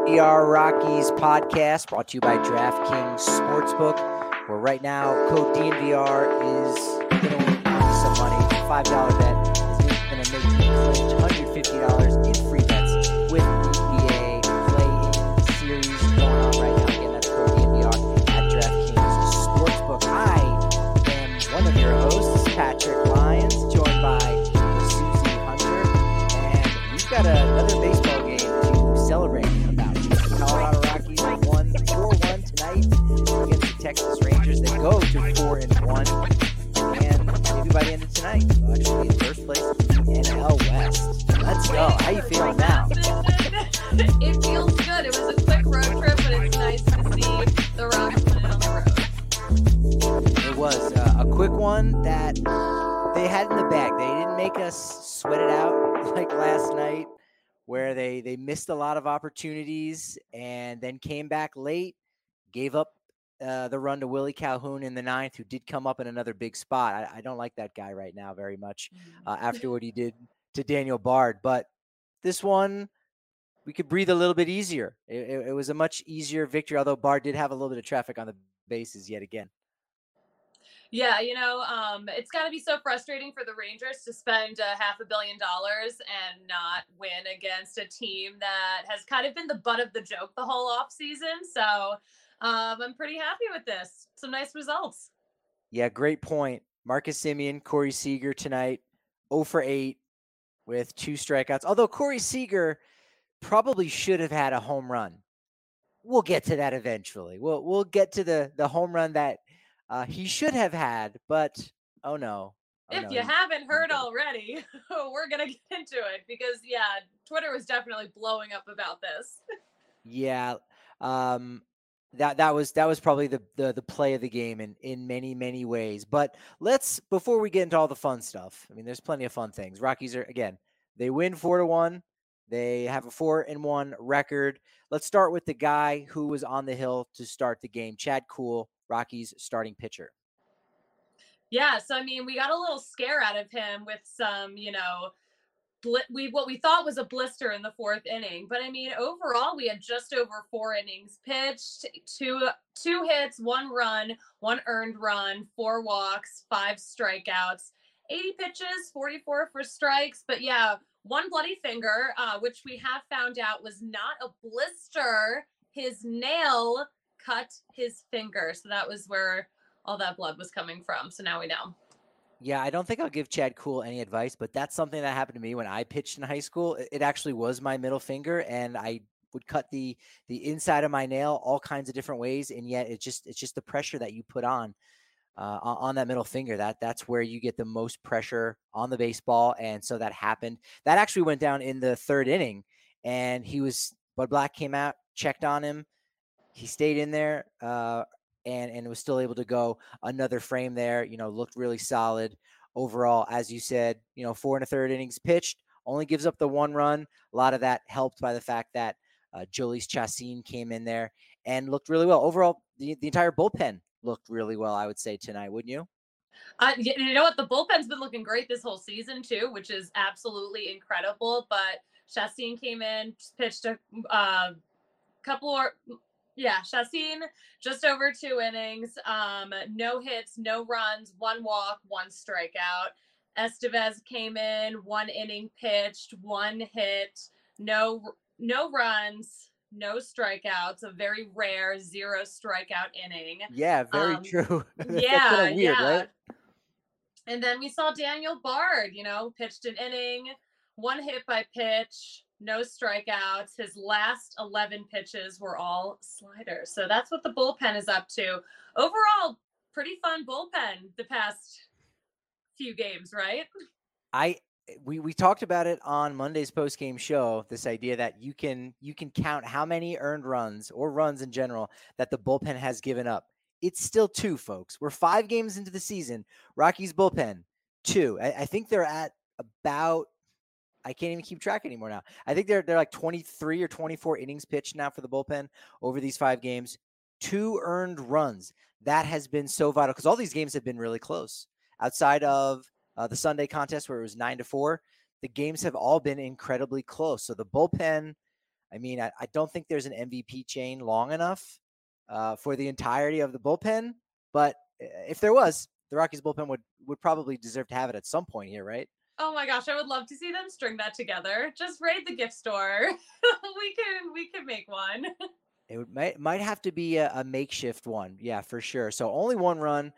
DNVR Rockies podcast brought to you by DraftKings Sportsbook, where right now code DNVR is going to win some money. $5 bet is going to make you clinch $150 in free bets with NBA play-in series going on right now. Again, that's code DNVR at DraftKings Sportsbook. I am one of your hosts, Patrick Lyons, joined by Susie Hunter, and we've got another baseball Texas Rangers. They go to 4 and 1. And maybe by the end of tonight, they'll actually be in first place in NL West. Let's go. How you feeling now? it feels good. It was a quick road trip, but it's nice to see the Rockies win on the road. It was uh, a quick one that they had in the bag. They didn't make us sweat it out like last night where they they missed a lot of opportunities and then came back late, gave up uh, the run to Willie Calhoun in the ninth, who did come up in another big spot. I, I don't like that guy right now very much uh, after what he did to Daniel Bard, but this one we could breathe a little bit easier. It, it, it was a much easier victory, although Bard did have a little bit of traffic on the bases yet again. Yeah, you know, um, it's got to be so frustrating for the Rangers to spend uh, half a billion dollars and not win against a team that has kind of been the butt of the joke the whole off season. So um, I'm pretty happy with this. Some nice results. Yeah, great point. Marcus Semien, Corey Seager tonight, 0 for 8 with two strikeouts. Although Corey Seager probably should have had a home run. We'll get to that eventually. We'll we'll get to the the home run that uh, he should have had, but oh no. Oh, if no, you haven't heard already, we're going to get into it because, yeah, Twitter was definitely blowing up about this. Yeah. Um that that was that was probably the, the the play of the game in in many many ways. But let's before we get into all the fun stuff. I mean, there's plenty of fun things. Rockies are again, they win 4 to 1. They have a 4 and 1 record. Let's start with the guy who was on the hill to start the game, Chad Kuhl, Rockies starting pitcher. Yeah, so I mean, we got a little scare out of him with some, you know, we what we thought was a blister in the fourth inning, but I mean, overall, we had just over four innings pitched, two two hits, one run, one earned run, four walks, five strikeouts, 80 pitches, 44 for strikes, but yeah, one bloody finger, uh, which we have found out was not a blister. His nail cut his finger, so that was where all that blood was coming from. So now we know. Yeah, I don't think I'll give Chad Kuhl any advice, but that's something that happened to me when I pitched in high school. It- actually was my middle finger, and I would cut the the inside of my nail all kinds of different ways, and yet it's just it's just the pressure that you put on uh, on on that middle finger. That that's where you get the most pressure on the baseball, and so that happened. That actually went down in the third inning, and he was Bud Black came out, checked on him, he stayed in there. Uh, and and was still able to go another frame there. You know, looked really solid overall, as you said. You know, four and a third innings pitched, only gives up the one run. A lot of that helped by the fact that uh, Jhoulys Chacín came in there and looked really well. Overall, the, the entire bullpen looked really well. I would say tonight, wouldn't you? Uh, you know what? The bullpen's been looking great this whole season too, which is absolutely incredible. But Chacín came in, pitched a uh, couple or yeah, Chacín just over two innings, um, no hits, no runs, one walk, one strikeout. Estevez came in, one inning pitched, one hit, no no runs, no strikeouts, a very rare zero strikeout inning. Yeah, very Um, true. Yeah, weird, yeah. right? And then we saw Daniel Bard, you know, pitched an inning, one hit by pitch, no strikeouts. His last 11 pitches were all sliders. So that's what the bullpen is up to. Overall, pretty fun bullpen the past few games, right? I we we talked about it on Monday's post game show. This idea that you can you can count how many earned runs or runs in general that the bullpen has given up. It's still two, folks. We're five games into the season. Rockies bullpen two. I, I think they're at about. I can't even keep track anymore now. I think they're they're like 23 or 24 innings pitched now for the bullpen over these five games. Two earned runs. That has been so vital because all these games have been really close. Outside of uh, the Sunday contest where it was nine to four, the games have all been incredibly close. So the bullpen, I mean, I, I don't think there's an MVP chain long enough uh, for the entirety of the bullpen. But uh, if there was, the Rockies bullpen would would probably deserve to have it at some point here, right? Oh my gosh, I would love to see them string that together. Just raid the gift store. we can we can make one. It would, might might have to be a, a makeshift one, yeah, for sure. So only one run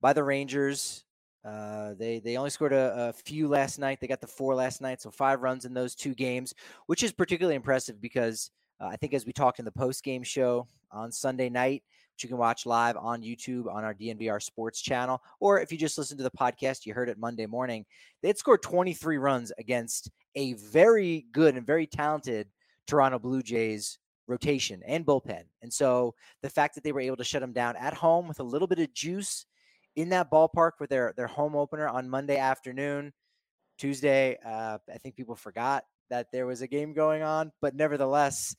by the Rangers. Uh, they they only scored a, a few last night. They got the four last night, so five runs in those two games, which is particularly impressive because uh, I think as we talked in the post game show on Sunday night, which you can watch live on YouTube on our DNVR Sports channel, or if you just listened to the podcast, you heard it Monday morning. They had scored 23 runs against a very good and very talented Toronto Blue Jays rotation and bullpen. And so the fact that they were able to shut them down at home with a little bit of juice in that ballpark with their their home opener on Monday afternoon, Tuesday, uh, I think people forgot that there was a game going on, but nevertheless,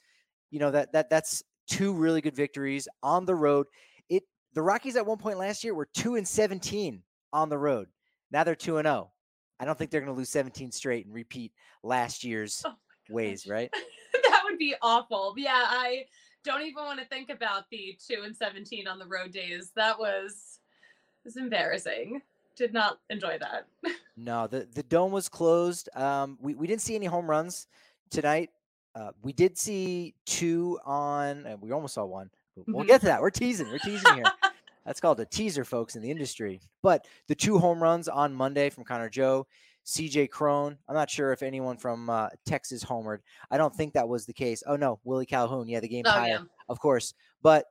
you know that that that's two really good victories on the road. It the Rockies at one point last year were 2 and 17 on the road. Now they're 2 and 0. I don't think they're going to lose 17 straight and repeat last year's Oh ways, right? that would be awful. Yeah, I don't even want to think about the two and seventeen on the road days. That was was embarrassing. Did not enjoy that. No, the, the dome was closed. Um, we, we didn't see any home runs tonight. Uh, we did see two on, and we almost saw one. but We'll Mhm. get to that. We're teasing. We're teasing here. That's called a teaser, folks, in the industry. But the two home runs on Monday from Connor Joe, CJ Cron. I'm not sure if anyone from uh, Texas homered. I don't think that was the case. Oh, no, Willie Calhoun. Yeah, the game Oh higher yeah. of course. But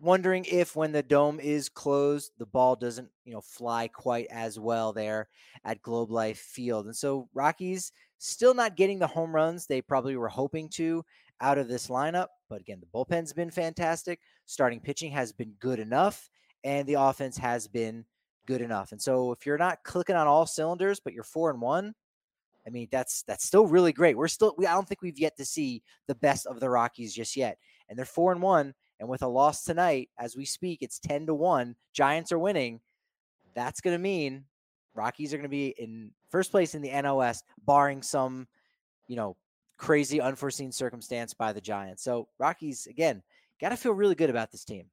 wondering if when the dome is closed, the ball doesn't, you know, fly quite as well there at Globe Life Field. And so Rockies still not getting the home runs they probably were hoping to out of this lineup. But again, the bullpen's been fantastic. Starting pitching has been good enough, and the offense has been good enough. And so if you're not clicking on all cylinders, but you're four and one, I mean, that's that's still really great. We're still we I don't think we've yet to see the best of the Rockies just yet. And they're four and one. And with a loss tonight, as we speak, it's 10 to 1. Giants are winning. That's gonna mean Rockies are gonna be in first place in the NOS, barring some, you know, crazy unforeseen circumstance by the Giants. So Rockies, again, gotta feel really good about this team.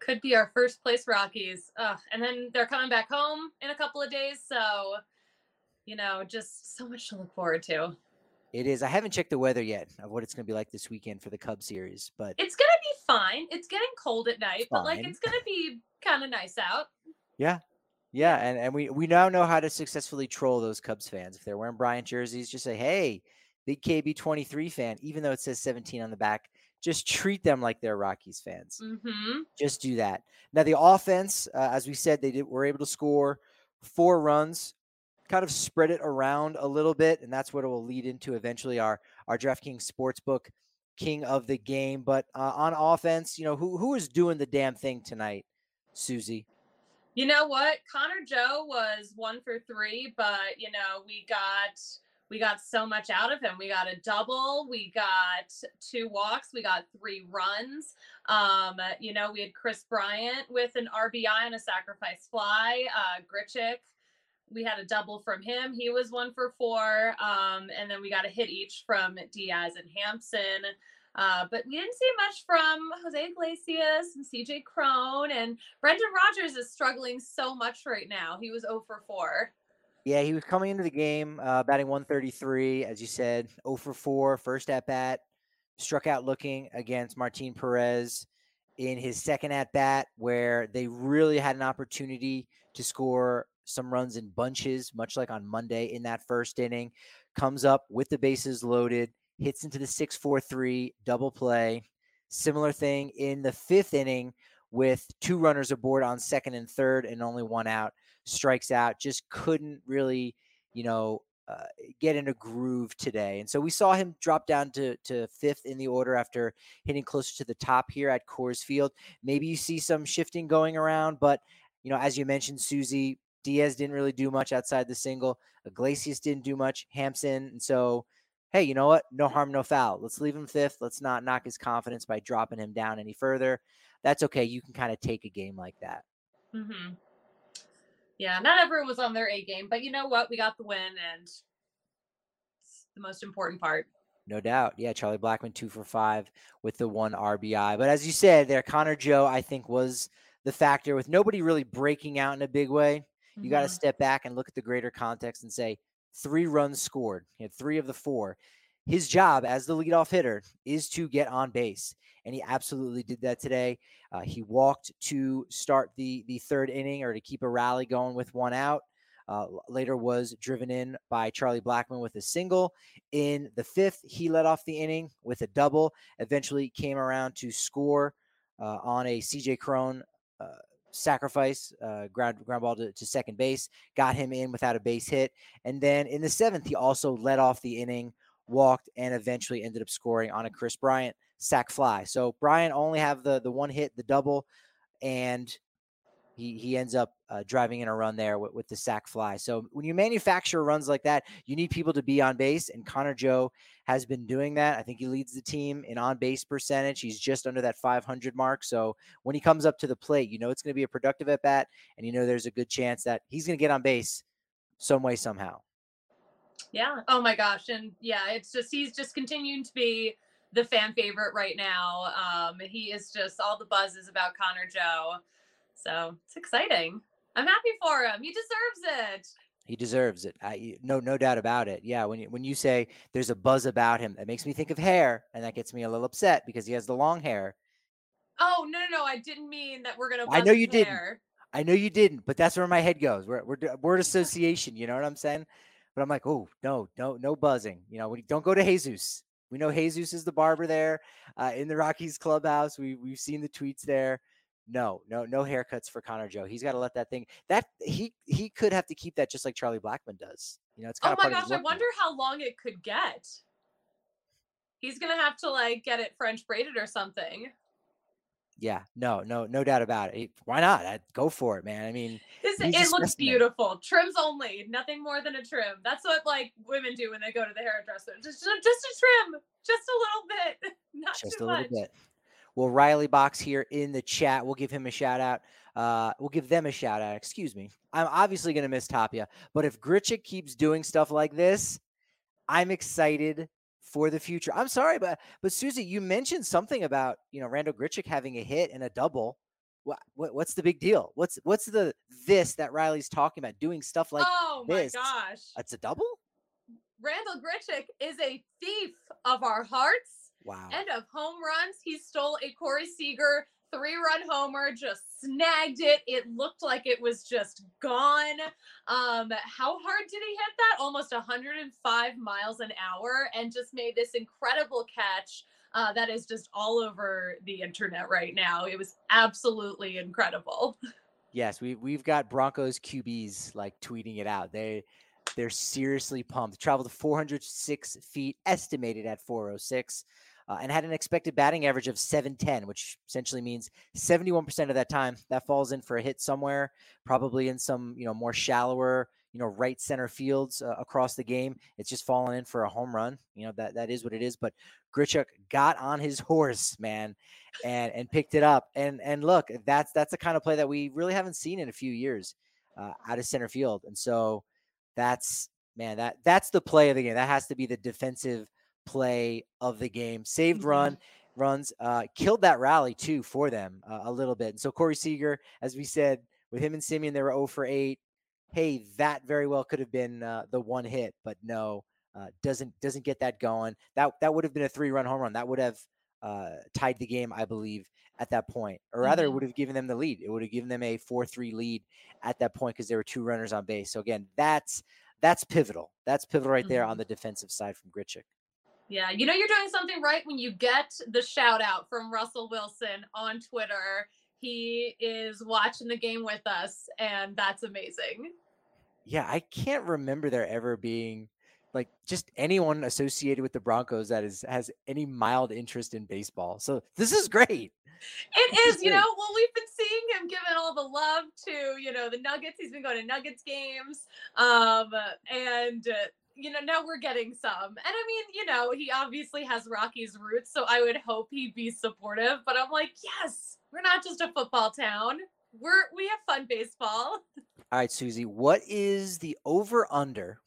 Could be our first place Rockies. Ugh. And then they're coming back home in a couple of days. So, you know, just so much to look forward to. It is. I haven't checked the weather yet of what it's gonna be like this weekend for the Cubs series, but It's gonna be fine. It's getting cold at night, but like it's gonna be kind of nice out. Yeah. Yeah, and, and we, we now know how to successfully troll those Cubs fans. If they're wearing Bryant jerseys, just say, hey, big KB23 fan, even though it says 17 on the back, just treat them like they're Rockies fans. Mm-hmm. Just do that. Now, the offense, uh, as we said, they did, were able to score four runs, kind of spread it around a little bit, and that's what it will lead into eventually our, our DraftKings Sportsbook king of the game. But uh, on offense, you know, who, who is doing the damn thing tonight, Susie? You know what? Connor Joe was one for three, but you know, we got we got so much out of him. We got a double, we got two walks, we got three runs. Um, you know, we had Kris Bryant with an RBI and a sacrifice fly. Uh Grichuk, we had a double from him. He was one for four. Um, and then we got a hit each from Diaz and Hampson. Uh, but we didn't see much from Jose Iglesias and CJ Cron and Brendan Rodgers is struggling so much right now. He was 0 for 4. Yeah, he was coming into the game uh, batting 133, as you said, 0 for 4, first at bat, struck out looking against Martin Perez in his second at bat, where they really had an opportunity to score some runs in bunches, much like on Monday in that first inning. Comes up with the bases loaded, hits into the 6 4 3 double play. Similar thing in the fifth inning with two runners aboard on second and third and only one out strikes out, just couldn't really, you know, uh, get in a groove today. And so we saw him drop down to, to fifth in the order after hitting closer to the top here at Coors Field. Maybe you see some shifting going around, but, you know, as you mentioned, Susie, Diaz didn't really do much outside the single. Iglesias didn't do much. Hampson. And so, hey, you know what? No harm, no foul. Let's leave him fifth. Let's not knock his confidence by dropping him down any further. That's okay. You can kind of take a game like that. Mm-hmm. Yeah, not everyone was on their A game, but you know what? We got the win, and it's the most important part. No doubt. Yeah, Charlie Blackmon two for five with the one RBI. But as you said, there, Connor Joe, I think, was the factor with nobody really breaking out in a big way. You mm-hmm. got to step back and look at the greater context and say three runs scored. He had three of the four. His job as the leadoff hitter is to get on base and he absolutely did that today. Uh, he walked to start the the third inning or to keep a rally going with one out. Uh, later was driven in by Charlie Blackmon with a single. In the fifth, he led off the inning with a double. Eventually came around to score uh, on a CJ Cron uh, sacrifice, uh, ground ground ball to, to, second base, got him in without a base hit. And then in the seventh, he also led off the inning, walked, and eventually ended up scoring on a Kris Bryant sac fly. So Bryant only have the the one hit, the double, and he he ends up uh, driving in a run there with, with the sac fly. So when you manufacture runs like that, you need people to be on base, and Connor Joe has been doing that. I think he leads the team in on base percentage. He's just under that 500 mark. So when he comes up to the plate, you know it's going to be a productive at bat, and you know there's a good chance that he's going to get on base some way somehow. Yeah. Oh my gosh. And yeah, it's just he's just continuing to be the fan favorite right now. Um, he is just all the buzz is about Connor Joe. So it's exciting. I'm happy for him. He deserves it. He deserves it. I, no, no doubt about it. Yeah, when you, when you say there's a buzz about him, that makes me think of hair, and that gets me a little upset because he has the long hair. Oh no, no, no! I didn't mean that we're gonna. I know you didn't. I know you didn't, but that's where my head goes. We're, we're word association. You know what I'm saying? But I'm like, oh no, no, no buzzing. You know, we don't go to Jesus. We know Jesus is the barber there uh, in the Rockies clubhouse. We we've seen the tweets there. No, no, no haircuts for Connor Joe. He's got to let that thing. That he he could have to keep that just like Charlie Blackmon does. You know, it's kind oh my gosh! I wonder how long it could get. He's gonna have to like get it French braided or something. Yeah, no, no, no doubt about it. Why not? I'd go for it, man. I mean, it looks beautiful. Trims only, nothing more than a trim. That's what like women do when they go to the hairdresser. Just, just a trim, just a little bit, not just a much. little bit. Well, Riley Box here in the chat. We'll give him a shout out. Uh, we'll give them a shout out. Excuse me. I'm obviously going to miss Tapia, but if Grichuk keeps doing stuff like this, I'm excited for the future. I'm sorry, but but Susie, you mentioned something about you know Randal Grichuk having a hit and a double. What, what what's the big deal? What's what's the this that Riley's talking about doing stuff like oh this? my gosh, it's a double. Randal Grichuk is a thief of our hearts. Wow. And of home runs. He stole a Corey Seager three run homer, just snagged it. It looked like it was just gone. Um, how hard did he hit that? Almost 105 miles an hour, and just made this incredible catch. Uh, that is just all over the internet right now. It was absolutely incredible. Yes, we we've got Broncos QBs like tweeting it out. They they're seriously pumped. Traveled 406 feet, estimated at 406 uh, and had an expected batting average of 710, which essentially means 71% of that time that falls in for a hit somewhere, probably in some, you know, more shallower, you know, right center fields uh, across the game. It's just falling in for a home run. You know, that that is what it is. But Grichuk got on his horse, man, and and picked it up. And and look, that's that's the kind of play that we really haven't seen in a few years uh, out of center field. And so that's man, that that's the play of the game. That has to be the defensive play of the game. Saved mm-hmm. run runs, uh, killed that rally too for them uh, a little bit. And so Corey Seager, as we said, with him and Semien, they were 0 for 8. hey, that very well could have been uh, the one hit, but no, uh, doesn't doesn't get that going. That that would have been a three run home run. That would have uh, tied the game, I believe, at that point, or rather, mm-hmm. it would have given them the lead. It would have given them a four three lead at that point because there were two runners on base. So again, that's that's pivotal. That's pivotal right there mm-hmm. on the defensive side from Grichuk. Yeah, you know you're doing something right when you get the shout out from Russell Wilson on Twitter. He is watching the game with us, and that's amazing. Yeah, I can't remember there ever being like just anyone associated with the Broncos that is has any mild interest in baseball. So this is great. It is, you know, well, we've been seeing him giving all the love to, you know, the Nuggets. He's been going to Nuggets games. Um, and uh, you know, now we're getting some. And I mean, you know, he obviously has Rocky's roots, so I would hope he'd be supportive. But I'm like, yes, we're not just a football town. We're we have fun baseball. All right, Susie, what is the over under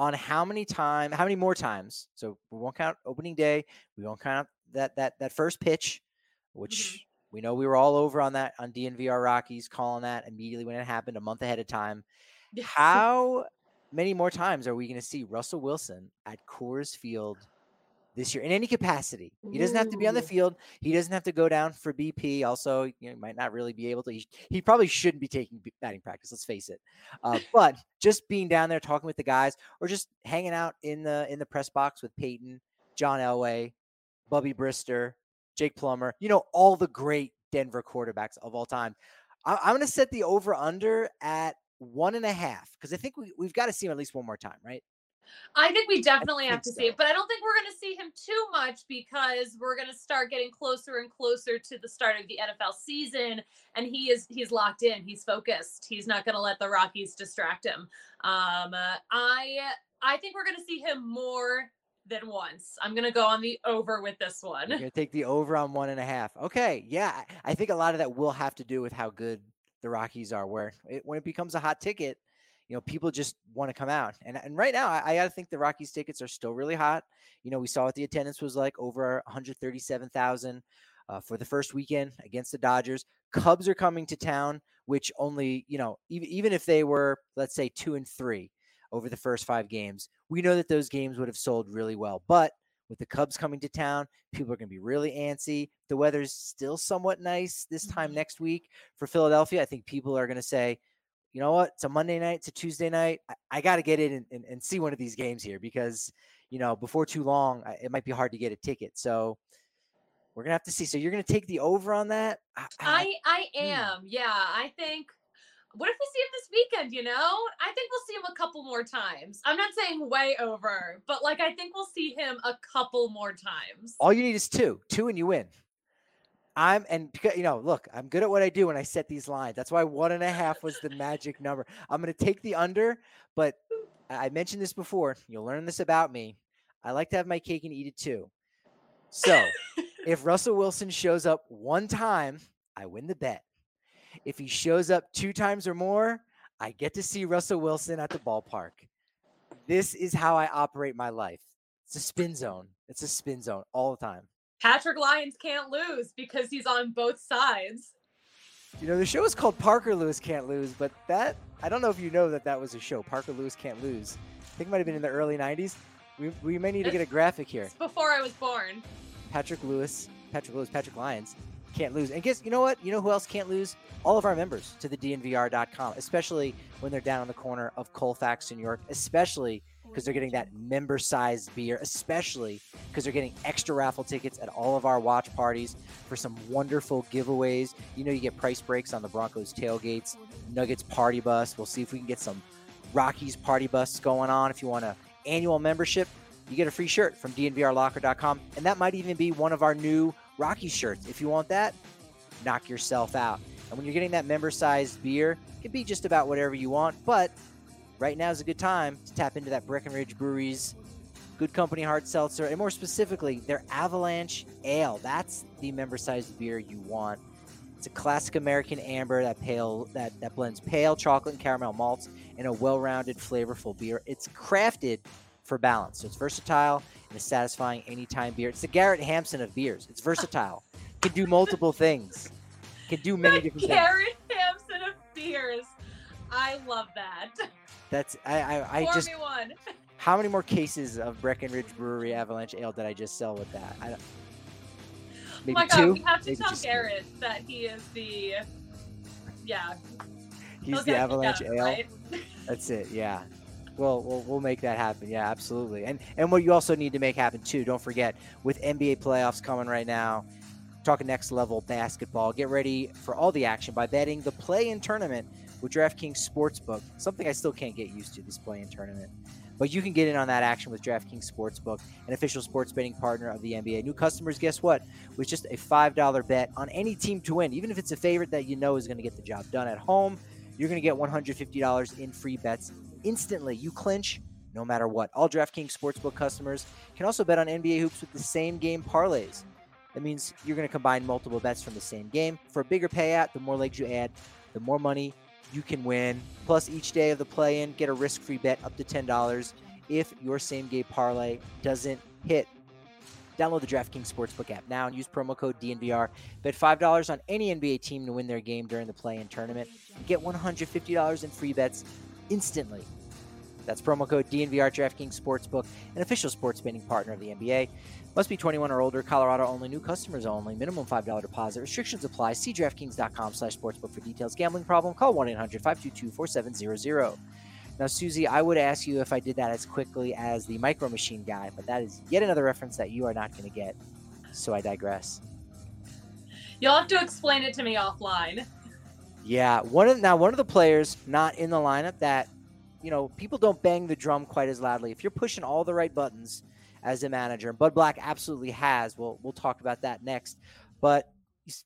on how many time, how many more times? So we won't count opening day. We won't count that that that first pitch, which mm-hmm. we know we were all over on that on DNVR Rockies, calling that immediately when it happened a month ahead of time. How many more times are we going to see Russell Wilson at Coors Field this year in any capacity. He doesn't have to be on the field. He doesn't have to go down for BP. Also, you know, might not really be able to. He, he probably shouldn't be taking batting practice. Let's face it. Uh, but just being down there talking with the guys, or just hanging out in the in the press box with Peyton, John Elway, Bubby Brister, Jake Plummer. You know, all the great Denver quarterbacks of all time. I, I'm going to set the over under at one and a half because I think we, we've got to see him at least one more time, right? I think we definitely think have to so. see it, but I don't think we're going to see him too much because we're going to start getting closer and closer to the start of the NFL season, and he is he's locked in, he's focused, he's not going to let the Rockies distract him. Um, uh, I I think we're going to see him more than once. I'm going to go on the over with this one. You're going to take the over on one and a half. Okay, yeah, I think a lot of that will have to do with how good the Rockies are. Where it, when it becomes a hot ticket you know, people just want to come out. And and right now, I, I got to think the Rockies tickets are still really hot. You know, we saw what the attendance was like over 137,000 uh, for the first weekend against the Dodgers. Cubs are coming to town, which only you know, even even if they were, let's say, two and three over the first five games, we know that those games would have sold really well. But with the Cubs coming to town, people are going to be really antsy. The weather's still somewhat nice this time mm-hmm. next week for Philadelphia. I think people are going to say, you know what? It's a Monday night, it's a Tuesday night. I, I got to get in and, and, and, see one of these games here because, you know, before too long, I, it might be hard to get a ticket. So we're gonna have to see. So you're gonna take the over on that? I I, I hmm. am. Hmm. Yeah, I think. What if we see him this weekend? You know, I think we'll see him a couple more times. I'm not saying way over, but like I think we'll see him a couple more times. All you need is two, two, and you win. I'm and you know, look, I'm good at what I do when I set these lines. That's why one and a half was the magic number. I'm going to take the under, but I mentioned this before. You'll learn this about me. I like to have my cake and eat it too. So, if Russell Wilson shows up one time, I win the bet. If he shows up two times or more, I get to see Russell Wilson at the ballpark. This is how I operate my life. It's a spin zone. It's a spin zone all the time. Patrick Lyons can't lose because he's on both sides. You know, the show is called Parker Lewis Can't Lose, but that, I don't know if you know that that was a show, Parker Lewis Can't Lose. I think it might have been in the early 90s. We, we may need to get a graphic here. It's before I was born. Patrick Lewis, Patrick Lewis, Patrick Lyons can't lose. And guess, you know what? You know who else can't lose? All of our members to the DNVR.com, especially when they're down on the corner of Colfax, New York, especially – because they're getting that member sized beer, especially because they're getting extra raffle tickets at all of our watch parties for some wonderful giveaways. You know, you get price breaks on the Broncos tailgates, Nuggets party bus. We'll see if we can get some Rockies party bus going on. If you want an annual membership, you get a free shirt from DNVRlocker.com. And that might even be one of our new Rockies shirts. If you want that, knock yourself out. And when you're getting that member sized beer, it can be just about whatever you want, but right now is a good time to tap into that Breckenridge Brewery's Good Company Hard Seltzer, and more specifically, their Avalanche Ale. That's the member-sized beer you want. It's a classic American amber that pale that, that blends pale chocolate and caramel malts in a well-rounded, flavorful beer. It's crafted for balance, so it's versatile and it's satisfying anytime beer. It's the Garrett Hampson of beers. It's versatile, can do multiple things, can do many different Garrett things. Garrett Hampson of beers. I love that. That's I I, I just me one. how many more cases of Breckenridge Brewery Avalanche Ale did I just sell with that? I don't, Oh my god, two. we have to Maybe tell Garrett that he is the yeah. He's he'll the Avalanche Ale. right? That's it. Yeah. Well, we'll we'll make that happen. Yeah, absolutely. And and what you also need to make happen too. Don't forget with NBA playoffs coming right now. Talking next level basketball. Get ready for all the action by betting the play-in tournament with DraftKings Sportsbook. Something I still can't get used to this play-in tournament. But you can get in on that action with DraftKings Sportsbook, an official sports betting partner of the NBA. New customers, guess what? With just a $5 bet on any team to win, even if it's a favorite that you know is going to get the job done at home, you're going to get $150 in free bets instantly. You clinch no matter what. All DraftKings Sportsbook customers can also bet on NBA hoops with the same game parlays. That means you're going to combine multiple bets from the same game. For a bigger payout, the more legs you add, the more money you can win. Plus, each day of the play in, get a risk free bet up to $10 if your same game parlay doesn't hit. Download the DraftKings Sportsbook app now and use promo code DNVR. Bet $5 on any NBA team to win their game during the play in tournament. And get $150 in free bets instantly. That's promo code DNVR DraftKings Sportsbook, an official sports betting partner of the NBA. Must be 21 or older. Colorado only. New customers only. Minimum $5 deposit. Restrictions apply. See DraftKings.com slash sportsbook for details. Gambling problem? Call 1-800-522-4700. Now, Susie, I would ask you if I did that as quickly as the Micro Machine guy, but that is yet another reference that you are not going to get. So I digress. You'll have to explain it to me offline. Yeah, one of now one of the players not in the lineup that you know people don't bang the drum quite as loudly. If you're pushing all the right buttons as a manager, and Bud Black absolutely has. We'll we'll talk about that next. But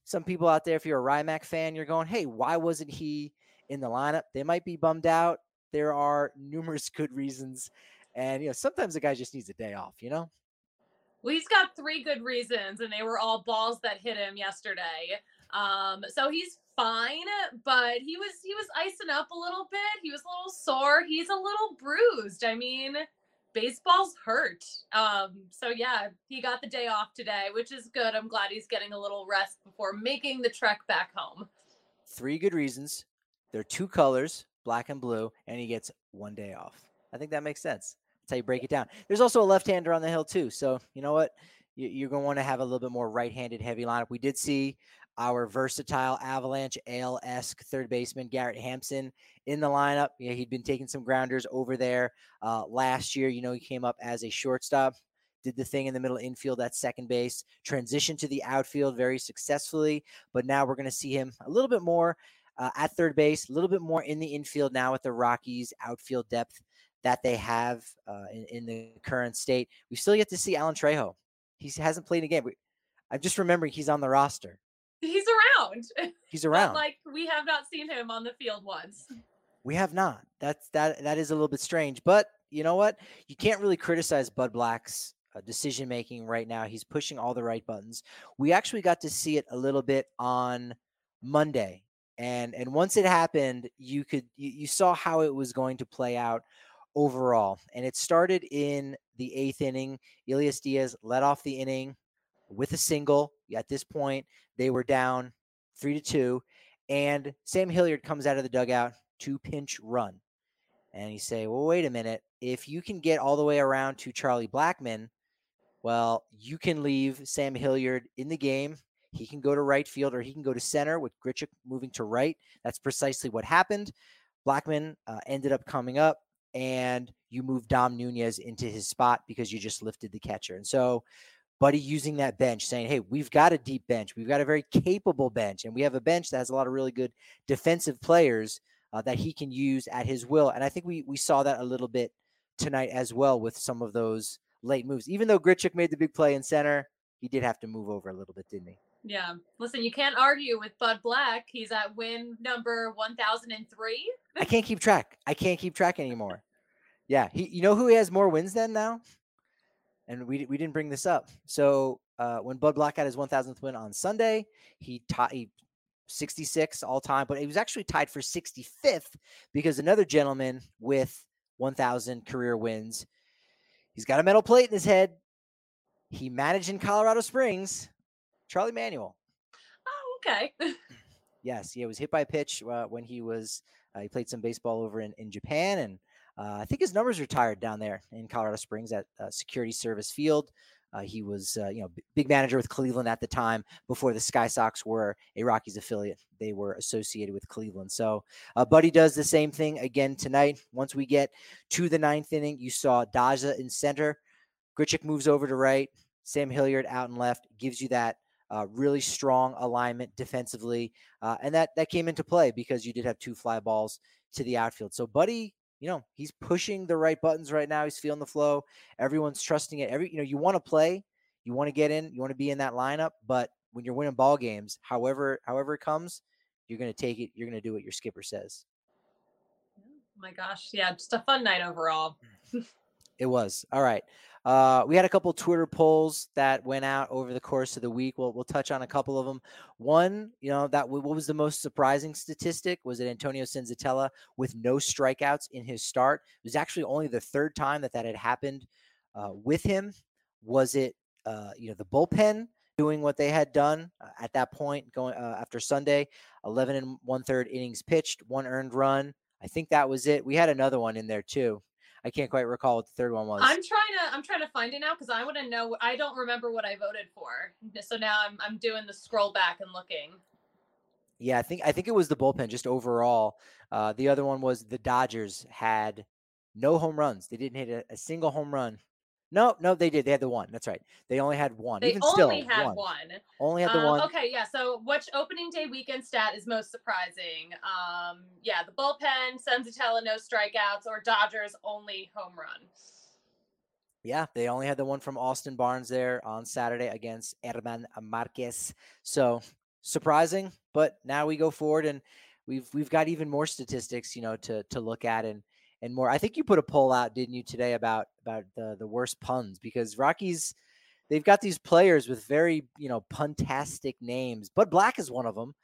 some people out there, if you're a Rymac fan, you're going, "Hey, why wasn't he in the lineup?" They might be bummed out. There are numerous good reasons, and you know sometimes the guy just needs a day off. You know. Well, he's got three good reasons, and they were all balls that hit him yesterday. Um, so he's fine, but he was he was icing up a little bit. He was a little sore. He's a little bruised. I mean, baseball's hurt. Um, so yeah, he got the day off today, which is good. I'm glad he's getting a little rest before making the trek back home. Three good reasons. They're two colors, black and blue, and he gets one day off. I think that makes sense. That's how you break it down. There's also a left-hander on the hill too, so you know what? You- You're going to want to have a little bit more right-handed heavy lineup. We did see our versatile Avalanche Ale-esque third baseman Garrett Hampson in the lineup. Yeah, he'd been taking some grounders over there uh, last year. You know, he came up as a shortstop, did the thing in the middle infield at second base, transitioned to the outfield very successfully. But now we're going to see him a little bit more uh, at third base, a little bit more in the infield now with the Rockies' outfield depth that they have uh, in, in the current state. We still yet to see Alan Trejo. He hasn't played a game. I'm just remembering he's on the roster. He's around. He's around. like we have not seen him on the field once. We have not. That's that. That is a little bit strange. But you know what? You can't really criticize Bud Black's uh, decision making right now. He's pushing all the right buttons. We actually got to see it a little bit on Monday, and and once it happened, you could you, you saw how it was going to play out overall. And it started in the eighth inning. Elias Diaz led off the inning with a single. At this point, they were down three to two, and Sam Hilliard comes out of the dugout to pinch run. And you say, well, wait a minute. If you can get all the way around to Charlie Blackmon, well, you can leave Sam Hilliard in the game. He can go to right field or he can go to center with Grichuk moving to right. That's precisely what happened. Blackmon uh, ended up coming up, and you move Dom Nunez into his spot because you just lifted the catcher. And so, Buddy using that bench, saying, Hey, we've got a deep bench. We've got a very capable bench, and we have a bench that has a lot of really good defensive players uh, that he can use at his will. And I think we we saw that a little bit tonight as well with some of those late moves. Even though Grichuk made the big play in center, he did have to move over a little bit, didn't he? Yeah. Listen, you can't argue with Bud Black. He's at win number 1003. I can't keep track. I can't keep track anymore. Yeah, he. You know who he has more wins than now? And we we didn't bring this up. So uh, when Bud Black had his 1,000th win on Sunday, he tied he 66 all time, but he was actually tied for 65th because another gentleman with 1,000 career wins, he's got a metal plate in his head. He managed in Colorado Springs, Charlie Manuel. Oh, okay. Yes, yeah, was hit by a pitch uh, when he was Uh, he played some baseball over in, in Japan, and I think his numbers retired down there in Colorado Springs at uh, Security Service Field. Uh, he was, uh, you know, big manager with Cleveland at the time before the Sky Sox were a Rockies affiliate. They were associated with Cleveland. So, uh, Buddy does the same thing again tonight. Once we get to the ninth inning, you saw Daza in center. Grichuk moves over to right. Sam Hilliard out and left gives you that uh, really strong alignment defensively, uh, and that that came into play because you did have two fly balls to the outfield. So, Buddy you know, he's pushing the right buttons right now. He's feeling the flow. Everyone's trusting it. Every, you know, you want to play, you want to get in, you want to be in that lineup, but when you're winning ball games, however, however it comes, you're going to take it. You're going to do what your skipper says. Oh my gosh. Yeah. Just a fun night overall. Mm. it was. All right. Uh, we had a couple Twitter polls that went out over the course of the week. We'll we'll touch on a couple of them. One, you know, that what was the most surprising statistic was that Antonio Senzatela with no strikeouts in his start. It was actually only the third time that that had happened uh, with him. Was it, uh, you know, the bullpen doing what they had done uh, at that point going uh, after Sunday? Eleven and one third innings pitched, one earned run. I think that was it. We had another one in there too. I can't quite recall what the third one was. I'm trying to I'm trying to find it now because I want to know. I don't remember what I voted for, so now I'm I'm doing the scroll back and looking. Yeah, I think I think it was the bullpen just overall. Uh, the other one was the Dodgers had no home runs. They didn't hit a, a single home run no, no, they did. They had the one. That's right. They only had one. They Even only still, had one. one. Only had the um, one. Okay, yeah. So, which opening day weekend stat is most surprising? Um, yeah, the bullpen, Senzatela, no strikeouts, or Dodgers only home run. Yeah, they only had the one from Austin Barnes there on Saturday against Germán Márquez. So surprising, but now we go forward and we've we've got even more statistics, you know, to to look at and and more. I think you put a poll out, didn't you, today about about the the worst puns because Rockies they've got these players with very you know puntastic names. Bud Black is one of them,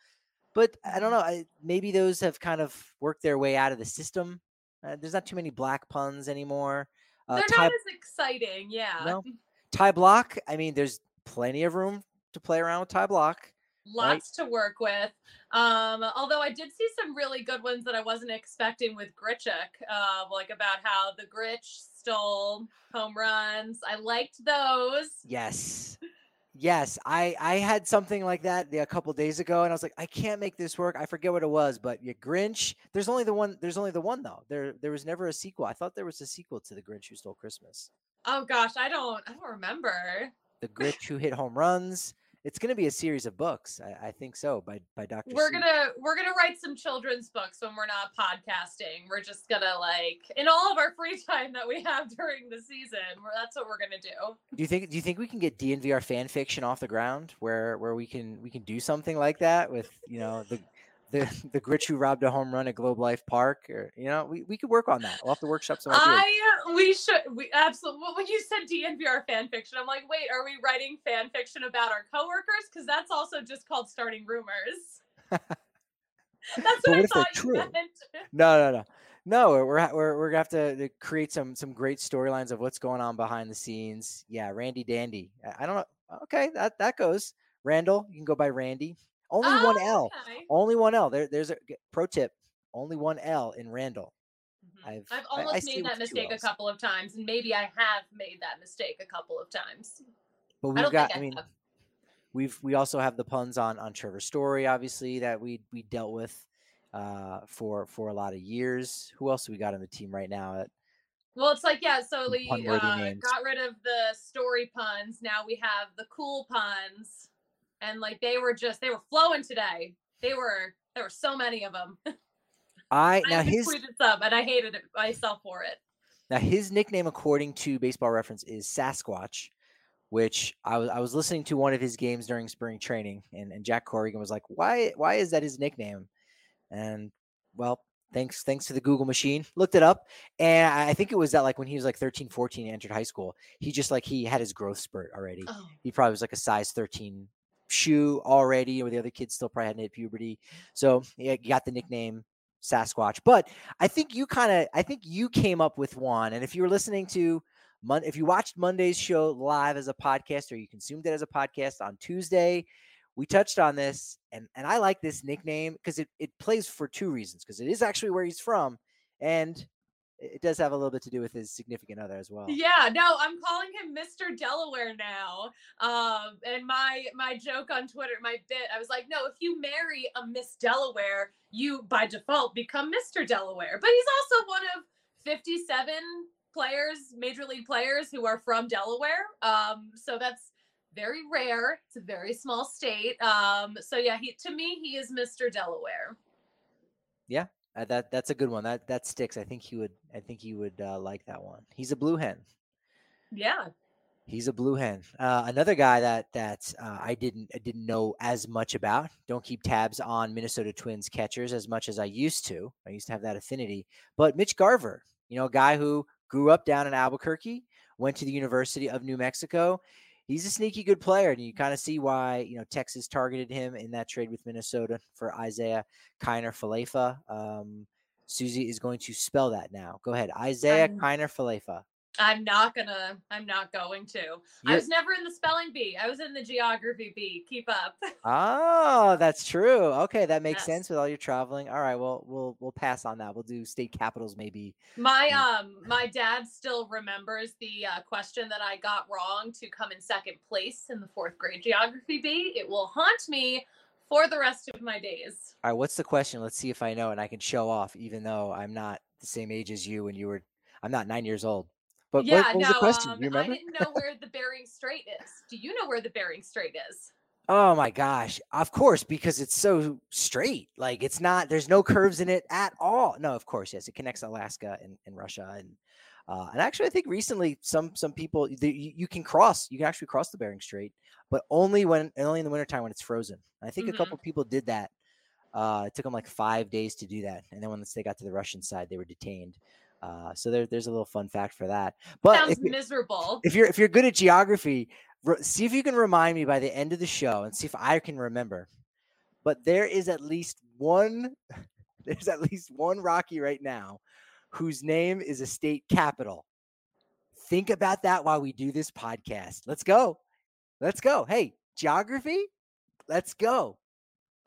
but I don't know. I, maybe those have kind of worked their way out of the system. Uh, there's not too many black puns anymore. Uh, They're Ty, not as exciting, yeah. No, Ty Blach. I mean, there's plenty of room to play around with Ty Blach lots right? to work with. Um, although I did see some really good ones that I wasn't expecting with Grichuk, uh, like about how the Gritch stole home runs. I liked those. Yes. Yes, I I had something like that a couple days ago, and I was like, I can't make this work. I forget what it was, but yeah, Grinch. There's only the one. There's only the one though. There there was never a sequel. I thought there was a sequel to the Grinch who stole Christmas. Oh gosh, I don't I don't remember. The Grinch who hit home runs it's going to be a series of books. I, I, think so by by Dr. We're gonna we're gonna write some children's books when we're not podcasting. We're just gonna like in all of our free time that we have during the season. that's what we're gonna do. Do you think Do you think we can get DNVR fan fiction off the ground where where we can we can do something like that with you know the the the Gritch who robbed a home run at Globe Life Park, or you know, we, we could work on that. We'll have to workshop some ideas. I uh, we should we absolutely. When you said DNVR fan fiction, I'm like, wait, are we writing fan fiction about our coworkers? Because that's also just called starting rumors. that's what, what I thought you meant. No, no, no. No, we're we're we're gonna have to create some some great storylines of what's going on behind the scenes. Yeah, Randy Dandy. I don't know. Okay, that that goes. Randal, you can go by Randy. Only oh, one L. Okay. Only one L. There, there's a pro tip. Only one L in Randal. Mm-hmm. I've I've almost I, I made that mistake a couple of times, and maybe I have made that mistake a couple of times. But we've got. I, I mean, have. we've we also have the puns on on Trevor Story, obviously that we we dealt with uh, for for a lot of years. Who else do we got on the team right now? At, well, it's like yeah. So we uh, got rid of the story puns. Now we have the cool puns and like they were just they were flowing today. They were there were so many of them. I now his some and I hated it myself for it. Now his nickname, according to Baseball Reference, is Sasquatch, which I was I was listening to one of his games during spring training, and, and Jack Corrigan was like, "Why why is that his nickname?" And well, thanks thanks to the Google machine, looked it up, and I think it was that like when he was like 13, 14, entered high school, he just like he had his growth spurt already. Oh. He probably was like a size 13 shoe already, or the other kids still probably hadn't hit puberty. So yeah, you got the nickname Sasquatch. But I think you kind of, I think you came up with one. And if you were listening to, Mon- if you watched Monday's show live as a podcast or you consumed it as a podcast on Tuesday, we touched on this, and and I like this nickname because it it plays for two reasons. Because it is actually where he's from, and it does have a little bit to do with his significant other as well. Yeah, no, I'm calling him Mr. Delaware now. Um, and my my joke on Twitter, my bit, I was like, no, if you marry a Miss Delaware, you by default become Mr. Delaware. But he's also one of 57 players, major league players who are from Delaware. Um, so that's very rare. It's a very small state. Um, so yeah, he to me he is Mr. Delaware. Yeah, uh, that that's a good one. That that sticks. I think he would. I think he would uh, like that one. He's a blue hen. Yeah. He's a blue hen. Uh, another guy that that uh, I didn't I didn't know as much about. Don't keep tabs on Minnesota Twins catchers as much as I used to. I used to have that affinity. But Mitch Garver, you know, a guy who grew up down in Albuquerque, went to the University of New Mexico. He's a sneaky good player, and you kind of see why you know Texas targeted him in that trade with Minnesota for Isiah Kiner Falefa. Um, Susie is going to spell that now. Go ahead, Isiah Um, Kiner Falefa. I'm not gonna. I'm not going to. I You're- was never in the spelling bee. I was in the geography bee. Keep up. Oh, that's true. Okay, that makes Yes. sense with all your traveling. All right, well, we'll we'll pass on that. We'll do state capitals maybe. My um my dad still remembers the uh, question that I got wrong to come in second place in the fourth grade geography bee. It will haunt me for the rest of my days. All right, what's the question? Let's see if I know and I can show off, even though I'm not the same age as you when you were. I'm not nine years old. But yeah, what, what was no, the question? um, you I didn't know where the Bering Strait is. Do you know where the Bering Strait is? Oh my gosh. Of course, because it's so straight. Like it's not, there's no curves in it at all. No, of course, yes. It connects Alaska and, and Russia. And uh, and actually I think recently some some people the, you, you can cross, you can actually cross the Bering Strait, but only when only in the wintertime when it's frozen. And I think Mhm. a couple people did that. Uh, it took them like five days to do that. And then once they got to the Russian side, they were detained. Uh, so there, there's a little fun fact for that. But Sounds if, you- miserable. if you're if you're good at geography, re- see if you can remind me by the end of the show and see if I can remember. But there is at least one there's at least one Rocky right now whose name is a state capital. Think about that while we do this podcast. Let's go. Let's go. Hey, geography? Let's go.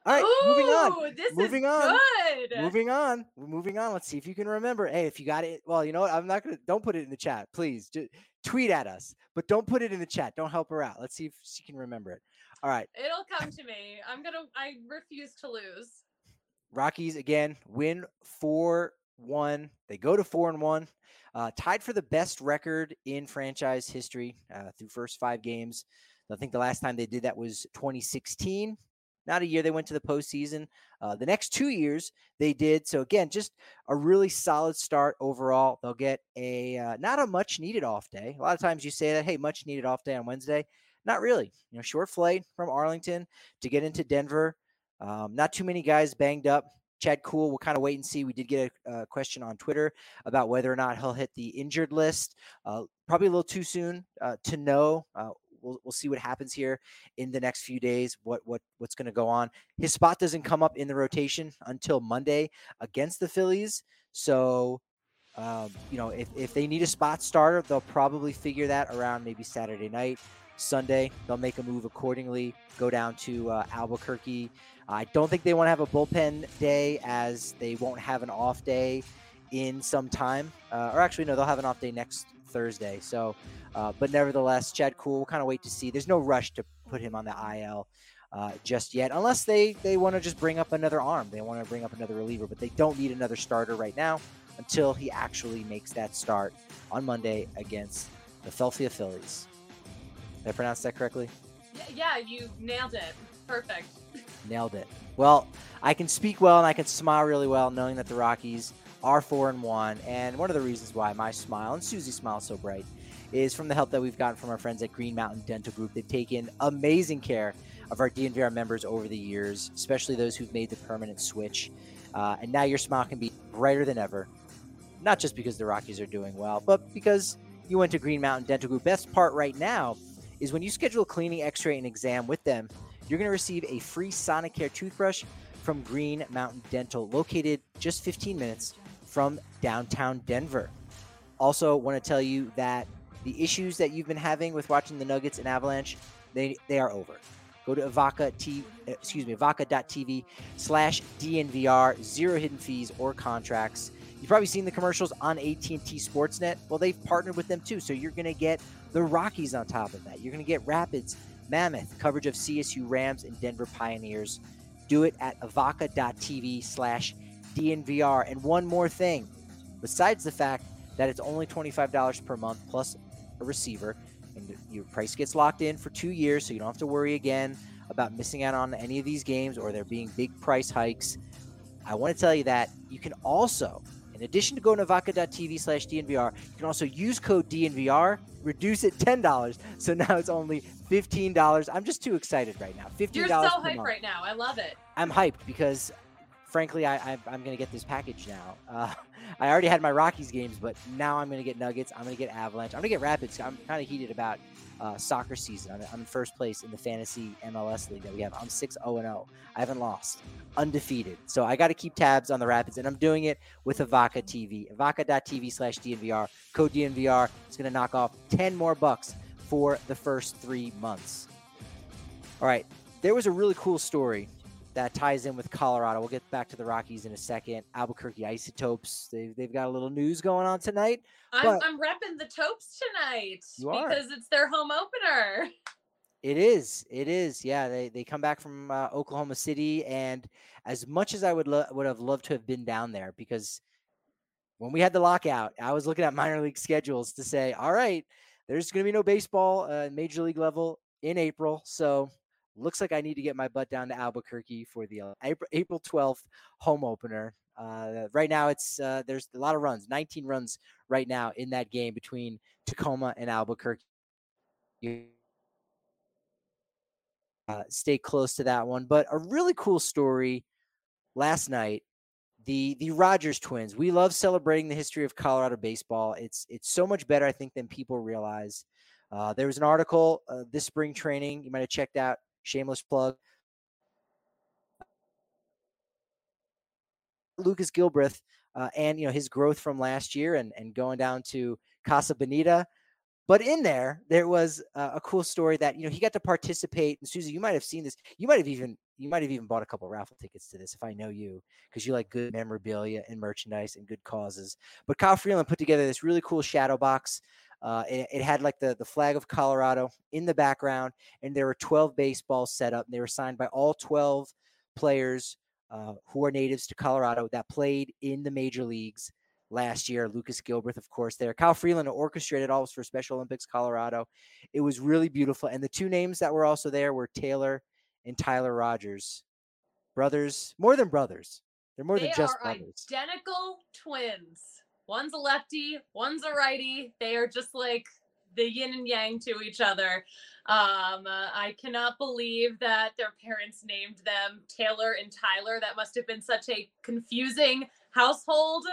All right, moving on. This Moving is on. good. Moving on. We're moving on. Let's see if you can remember. Hey, if you got it, well, you know what? I'm not gonna. Don't put it in the chat, please. Just tweet at us, but don't put it in the chat. Don't help her out. Let's see if she can remember it. All right, It'll come to me. I'm gonna. I refuse to lose. Rockies again win four one. They go to four and one, uh, tied for the best record in franchise history uh, through first five games. I think the last time they did that was 2016. Not a year they went to the postseason. Uh, the next two years they did. So again, just a really solid start overall. They'll get a uh, not a much needed off day. A lot of times you say that, hey, much needed off day on Wednesday. Not really. You know, short flight from Arlington to get into Denver. Um, not too many guys banged up. Chad Kuhl, we'll kind of wait and see. We did get a, a question on Twitter about whether or not he'll hit the injured list. Uh, probably a little too soon uh, to know. Uh, we'll, we'll see what happens here in the next few days. What what what's going to go on? His spot doesn't come up in the rotation until Monday against the Phillies. So, um, you know, if if they need a spot starter, they'll probably figure that around maybe Saturday night. Sunday, they'll make a move accordingly. Go down to uh, Albuquerque. I don't think they want to have a bullpen day as they won't have an off day in some time. Uh, or actually, no, they'll have an off day next Thursday. So, uh, but nevertheless, Chad Kuhl, we'll kind of wait to see. There's no rush to put him on the IL uh, just yet, unless they they want to just bring up another arm. They want to bring up another reliever, but they don't need another starter right now until he actually makes that start on Monday against the Philadelphia Phillies. Did I pronounce that correctly? Yeah, yeah, you nailed it. Perfect. Nailed it. Well, I can speak well and I can smile really well knowing that the Rockies are four and one. And one of the reasons why my smile and Susie's smile is so bright is from the help that we've gotten from our friends at Green Mountain Dental Group. They've taken amazing care of our DNVR members over the years, especially those who've made the permanent switch. Uh, and now your smile can be brighter than ever, not just because the Rockies are doing well, but because you went to Green Mountain Dental Group. Best part right now is when you schedule a cleaning, x-ray, and exam with them, you're going to receive a free Sonicare toothbrush from Green Mountain Dental, located just 15 minutes from downtown Denver. Also, want to tell you that the issues that you've been having with watching the Nuggets and Avalanche, they they are over. Go to Evoca T, excuse me, evoca.tv slash DNVR. Zero hidden fees or contracts. You've probably seen the commercials on AT&T Sportsnet. Well, they've partnered with them too, so you're going to get the Rockies on top of that. You're going to get Rapids, Mammoth, coverage of CSU Rams and Denver Pioneers. Do it at evoca.tv slash DNVR. And one more thing, besides the fact that it's only $25 per month plus a receiver, and your price gets locked in for two years, so you don't have to worry again about missing out on any of these games or there being big price hikes. I want to tell you that you can also in addition to going to evoca.tv slash DNVR, you can also use code DNVR, reduce it $10. So now it's only $15. I'm just too excited right now. $15 You're so hyped month. right now. I love it. I'm hyped because, frankly, I, am going to get this package now. Uh, I already had my Rockies games, but now I'm going to get Nuggets. I'm going to get Avalanche. I'm going to get Rapids. I'm kind of heated about uh, soccer season. I'm, I'm, in first place in the fantasy MLS league that we have. I'm 6 0 0. I haven't lost, undefeated. So I got to keep tabs on the Rapids, and I'm doing it with Evoca TV. Evoca.tv slash DNVR. Code DNVR is going to knock off 10 more bucks for the first three months. All right. There was a really cool story that ties in with Colorado. We'll get back to the Rockies in a second. Albuquerque Isotopes, they've, they've got a little news going on tonight. I'm, I'm repping the Topes tonight because it's their home opener. It is. It is. Yeah, they, they come back from uh, Oklahoma City, and as much as I would lo- would have loved to have been down there, because when we had the lockout, I was looking at minor league schedules to say, all right, there's going to be no baseball uh, major league level in April, so looks like I need to get my butt down to Albuquerque for the uh, April 12th home opener. Uh, right now, it's uh, there's a lot of runs, 19 runs right now in that game between Tacoma and Albuquerque. Uh, stay close to that one, but a really cool story last night. The the Rogers twins. We love celebrating the history of Colorado baseball. It's it's so much better, I think, than people realize. Uh, there was an article uh, this spring training you might have checked out Shameless plug. Lucas Gilbreath uh, and you know his growth from last year and and going down to Casa Bonita. But in there, there was uh, a cool story that you know he got to participate. And Susie, you might have seen this. You might have even you might have even bought a couple raffle tickets to this if I know you, because you like good memorabilia and merchandise and good causes. But Kyle Freeland put together this really cool shadow box uh, it, it, had like the, the flag of Colorado in the background, and there were 12 baseballs set up. And they were signed by all 12 players uh, who are natives to Colorado that played in the major leagues last year. Lucas Gilbreath, of course, there. Kyle Freeland orchestrated all this for Special Olympics Colorado. It was really beautiful. And the two names that were also there were Taylor and Tyler Rogers. Brothers, more than brothers. They're more they than just brothers. Identical twins. One's a lefty, one's a righty. They are just like the yin and yang to each other. Um, uh, I cannot believe that their parents named them Taylor and Tyler. That must have been such a confusing household.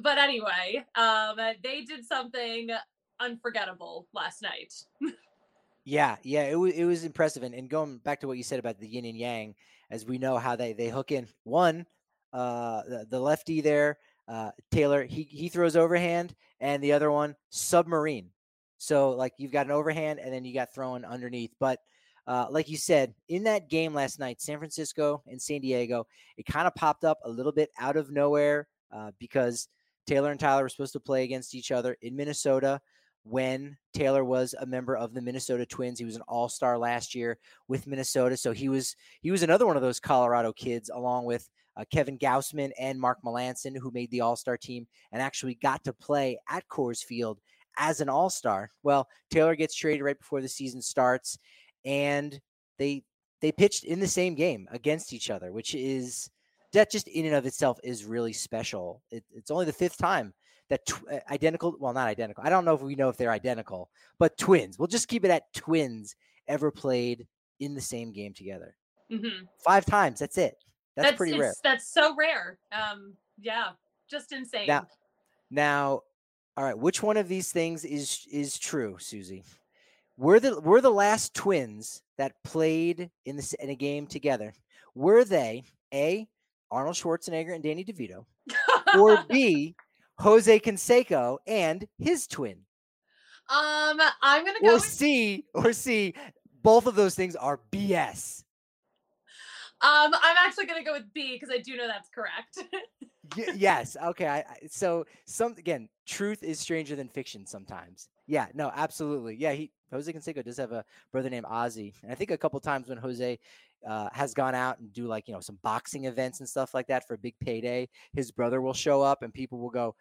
But anyway, um, they did something unforgettable last night. yeah, yeah, it was it was impressive. And, and going back to what you said about the yin and yang, as we know how they they hook in one, uh, the, the lefty there uh, Taylor, he he throws overhand, and the other one submarine. So like you've got an overhand, and then you got thrown underneath. But uh, like you said, in that game last night, San Francisco and San Diego, it kind of popped up a little bit out of nowhere uh, because Taylor and Tyler were supposed to play against each other in Minnesota when Taylor was a member of the Minnesota Twins. He was an all-star last year with Minnesota, so he was he was another one of those Colorado kids, along with uh, Kevin Gausman and Mark Melancon, who made the All Star team and actually got to play at Coors Field as an All Star. Well, Taylor gets traded right before the season starts, and they they pitched in the same game against each other, which is that just in and of itself is really special. It, it's only the fifth time that tw- uh, identical, well, not identical. I don't know if we know if they're identical, but twins. We'll just keep it at twins ever played in the same game together. Mm-hmm. Five times. That's it. That's, that's pretty rare. That's so rare. Um, yeah, just insane. Now, now, all right. Which one of these things is is true, Susie? We're the we're the last twins that played in this in a game together. Were they a Arnold Schwarzenegger and Danny DeVito, or b Jose Canseco and his twin? Um, I'm gonna go. Or C, or C, both of those things are BS. Um, I'm actually gonna go with B because I do know that's correct. Y- yes. Okay. I, I, so some again, truth is stranger than fiction sometimes. Yeah. No. Absolutely. Yeah. He Jose Canseco does have a brother named Ozzy, and I think a couple times when Jose uh, has gone out and do like you know some boxing events and stuff like that for a big payday, his brother will show up and people will go,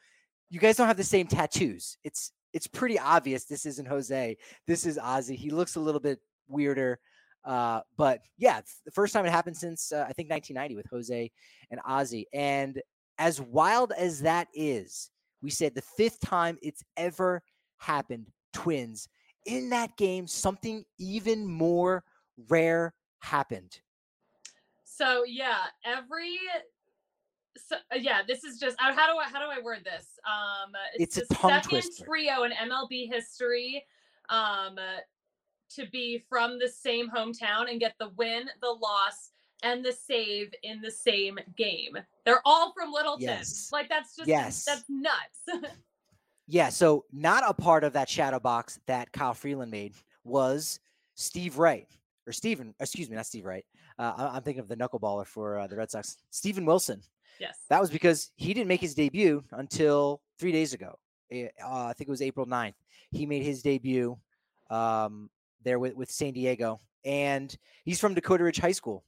"You guys don't have the same tattoos." It's it's pretty obvious this isn't Jose. This is Ozzy. He looks a little bit weirder. Uh, but yeah, it's the first time it happened since uh, I think 1990 with Jose and Ozzy. And as wild as that is, we said the fifth time it's ever happened, twins. In that game, something even more rare happened. So yeah, every so uh, yeah, this is just uh, how do I how do I word this? Um, It's a the tongue second twister. trio in MLB history, um, to be from the same hometown and get the win, the loss, and the save in the same game. They're all from Littleton. Yes. Like that's just Yes. that's nuts. Yeah, so not a part of that shadow box that Kyle Freeland made was Steve Wright or Steven, excuse me, not Steve Wright. Uh, I'm thinking of the knuckleballer for uh, the Red Sox, Steven Wilson. yes. That was because he didn't make his debut until three days ago. Eh, Uh, I think it was April 9th. He made his debut um, there with, with San Diego. And he's from Dakota Ridge High School,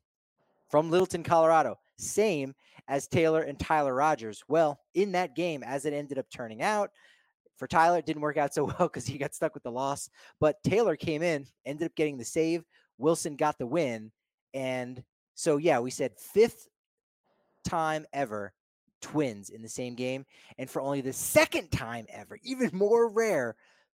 from Littleton, Colorado. Same as Taylor and Tyler Rogers. Well, in that game, as it ended up turning out, for Tyler, it didn't work out so well because he got stuck with the loss. But Taylor came in, ended up getting the save. Wilson got the win. And so, yeah, we said fifth time ever twins in the same game. And for only the second time ever, even more rare,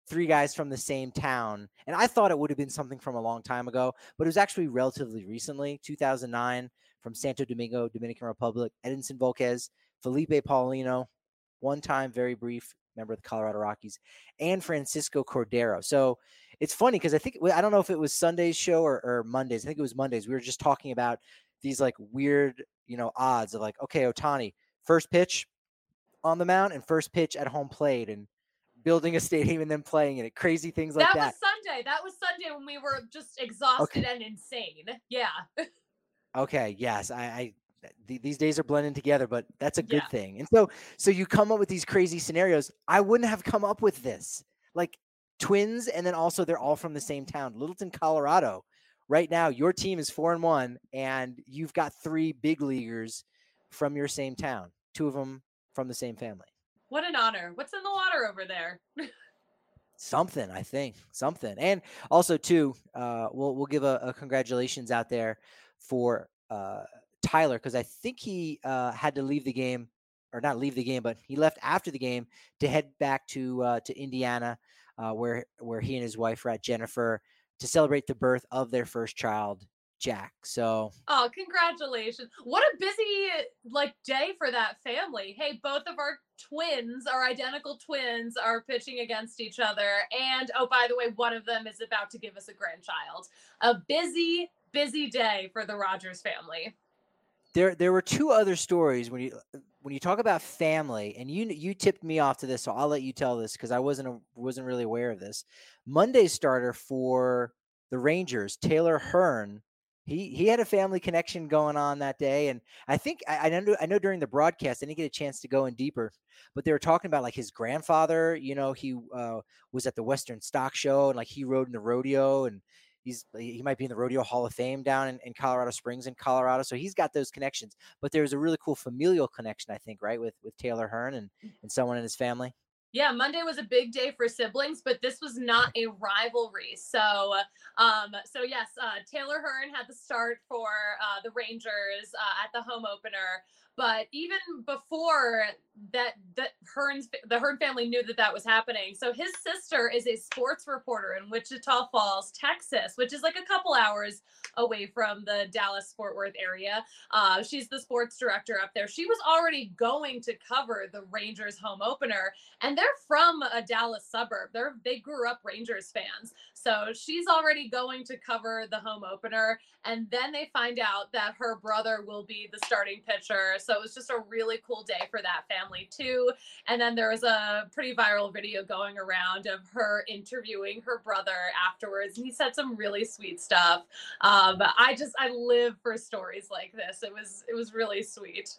three guys from the same town. And I thought it would have been something from a long time ago, but it was actually relatively recently, 2009, from Santo Domingo, Dominican Republic, Edinson Volquez, Felipe Paulino, one time, very brief member of the Colorado Rockies, and Francisco Cordero. So it's funny because I think, I don't know if it was Sunday's show or, or Monday's. I think it was Monday's. We were just talking about these like weird, you know, odds of like, okay, Ohtani, first pitch on the mound and first pitch at home plate and building a stadium and then playing in it. Crazy things like that, that. was Sunday. That was Sunday when we were just exhausted and insane. Yeah. Okay, yes, I, I th- these days are blending together, but that's a good Yeah. thing. And so, so you come up with these crazy scenarios. I wouldn't have come up with this, like twins, and then also they're all from the same town, Littleton, Colorado. Right now, your team is four and one, and you've got three big leaguers from your same town. Two of them from the same family. What an honor. What's in the water over there? something i think something and also too uh we'll we'll give a, a congratulations out there for uh tyler because i think he uh had to leave the game or not leave the game but he left after the game to head back to uh to indiana uh where where he and his wife are at jennifer to celebrate the birth of their first child jack so Oh, congratulations. What a busy like day for that family. Hey, both of our twins, our identical twins are pitching against each other and oh by the way, one of them is about to give us a grandchild. A busy busy day for the Rogers family. there there were two other stories when you when you talk about family and you you tipped me off to this so I'll let you tell this because I wasn't a, wasn't really aware of this. Monday starter for the Rangers, Taylor Hearn, he he had a family connection going on that day and I think I, I know I know during the broadcast I didn't get a chance to go in deeper, but they were talking about like his grandfather, you know, he uh, was at the Western Stock Show and like he rode in the rodeo and he's he might be in the rodeo hall of fame down in, in colorado springs in colorado so he's got those connections but there's a really cool familial connection i think right with with taylor hearn and and someone in his family Yeah, Monday was a big day for siblings, but this was not a rivalry. So, um, so yes, uh, Taylor Hearn had the start for uh, the Rangers uh, at the home opener. But even before that, that Hearn's the Hearn family knew that that was happening. So his sister is a sports reporter in Wichita Falls, Texas, which is like a couple hours away from the Dallas Fort Worth area. Uh, she's the sports director up there. She was already going to cover the Rangers home opener, and they're from a Dallas suburb. They're they grew up Rangers fans, so she's already going to cover the home opener. And then they find out that her brother will be the starting pitcher. So it was just a really cool day for that family too. And then there was a pretty viral video going around of her interviewing her brother afterwards, and he said some really sweet stuff. Um, I just I live for stories like this. It was it was really sweet.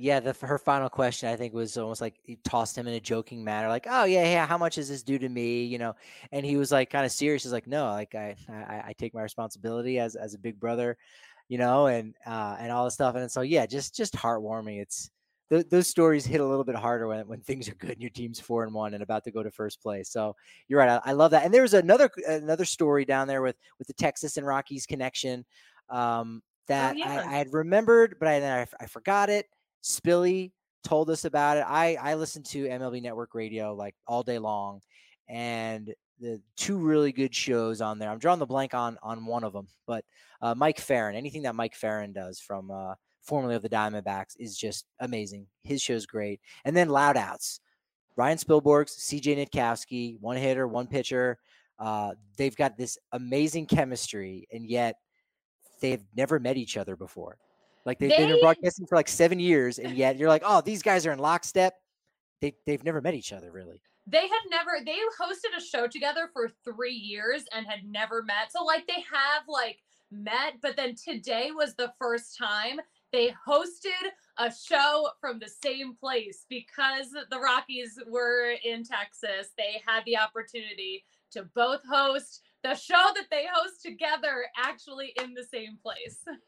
Yeah, the her final question I think was almost like he tossed him in a joking manner, like, "Oh yeah, yeah, how much is this due to me?" You know, and he was like kind of serious. He's like, "No, like I, I, I take my responsibility as as a big brother, you know, and uh, and all this stuff." And so yeah, just just heartwarming. It's th- those stories hit a little bit harder when when things are good and your team's four and one and about to go to first place. So you're right. I, I love that. And there was another another story down there with with the Texas and Rockies connection um, Oh that I, yeah. I had remembered, but I then I, I forgot it. Spilly told us about it. I I listened to MLB Network Radio like all day long, and the two really good shows on there. I'm drawing the blank on on one of them, but uh, Mike Ferrin. Anything that Mike Ferrin does from uh, formerly of the Diamondbacks is just amazing. His show's great, and then Loud Outs. Ryan Spilborghs, CJ Nitkowski, one hitter, one pitcher. Uh, they've got this amazing chemistry, and yet they've never met each other before. Like they've been broadcasting for like seven years, and yet you're like, oh, these guys are in lockstep. They they've never met each other really. they had never they hosted a show together for three years and had never met so like they have like met but then today was the first time they hosted a show from the same place because the rockies were in texas they had the opportunity to both host the show that they host together actually in the same place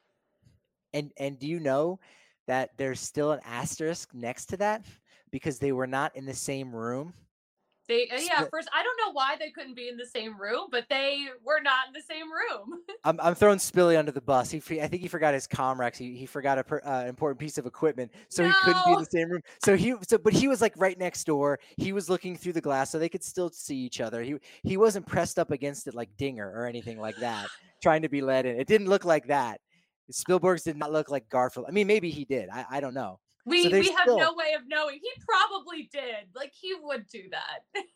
And and do you know that there's still an asterisk next to that because they were not in the same room. they uh, yeah first i don't know why they couldn't be in the same room but they were not in the same room I'm, I'm throwing Spilly under the bus. He, I think he forgot his Comrex. He, he forgot a per, uh, important piece of equipment, so he couldn't be in the same room. So he, so but he was like right next door. He was looking through the glass, so they could still see each other. He he wasn't pressed up against it like Dinger or anything like that, trying to be let in. It didn't look like that. Spilborghs did not look like Garfield. I mean, maybe he did. I, I don't know. We they're we have still- no way of knowing. He probably did. Like he would do that.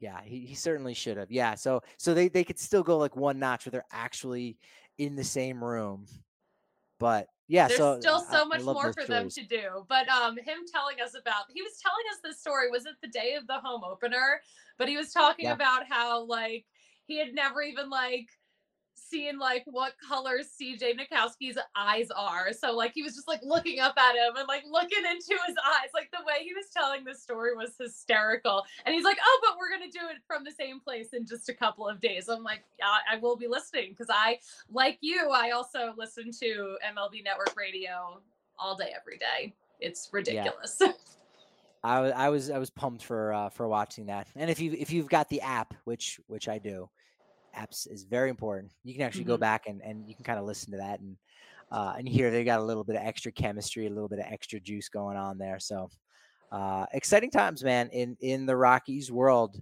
Yeah, he, he certainly should have. Yeah, so so they they could still go like one notch where they're actually in the same room. But yeah, There's so still so I much love more for them to do. But um him telling us about he was telling us this story, was it the day of the home opener? But he was talking Yeah. about how like he had never even like seen like what colors CJ Nitkowski's eyes are. So like he was just like looking up at him and like looking into his eyes. Like the way he was telling this story was hysterical. And he's like, "Oh, but we're going to do it from the same place in just a couple of days." I'm like, "I, I will be listening because I like you, I also listen to MLB Network Radio all day every day. It's ridiculous. I was I was I was pumped for uh, for watching that. And if you if you've got the app, which which I do, apps is very important. You can actually go Mhm. back and and you can kind of listen to that and uh, and hear they got a little bit of extra chemistry, a little bit of extra juice going on there. So uh, exciting times, man, in in the Rockies world.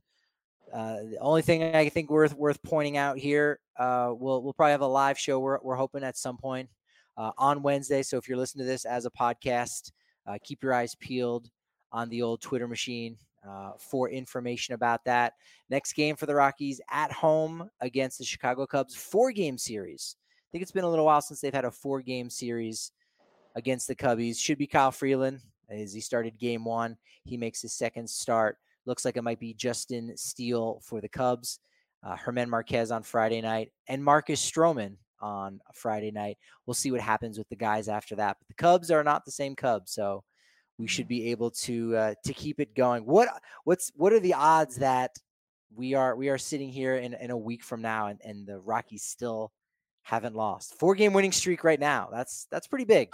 Uh, the only thing I think worth worth pointing out here, uh, we'll we'll probably have a live show. We're we're hoping at some point uh, on Wednesday. So if you're listening to this as a podcast, uh, keep your eyes peeled on the old Twitter machine uh, for information about that. Next game for the Rockies at home against the Chicago Cubs, four game series. I think it's been a little while since they've had a four game series against the Cubbies. Should be Kyle Freeland as he started game one. He makes his second start. Looks like it might be Justin Steele for the Cubs, uh, Germán Márquez on Friday night, and Marcus Stroman on Friday night. We'll see what happens with the guys after that. But the Cubs are not the same Cubs, so we should be able to uh, to keep it going. What what's what are the odds that we are we are sitting here in, in a week from now and, and the Rockies still haven't lost four game winning streak right now? That's that's pretty big.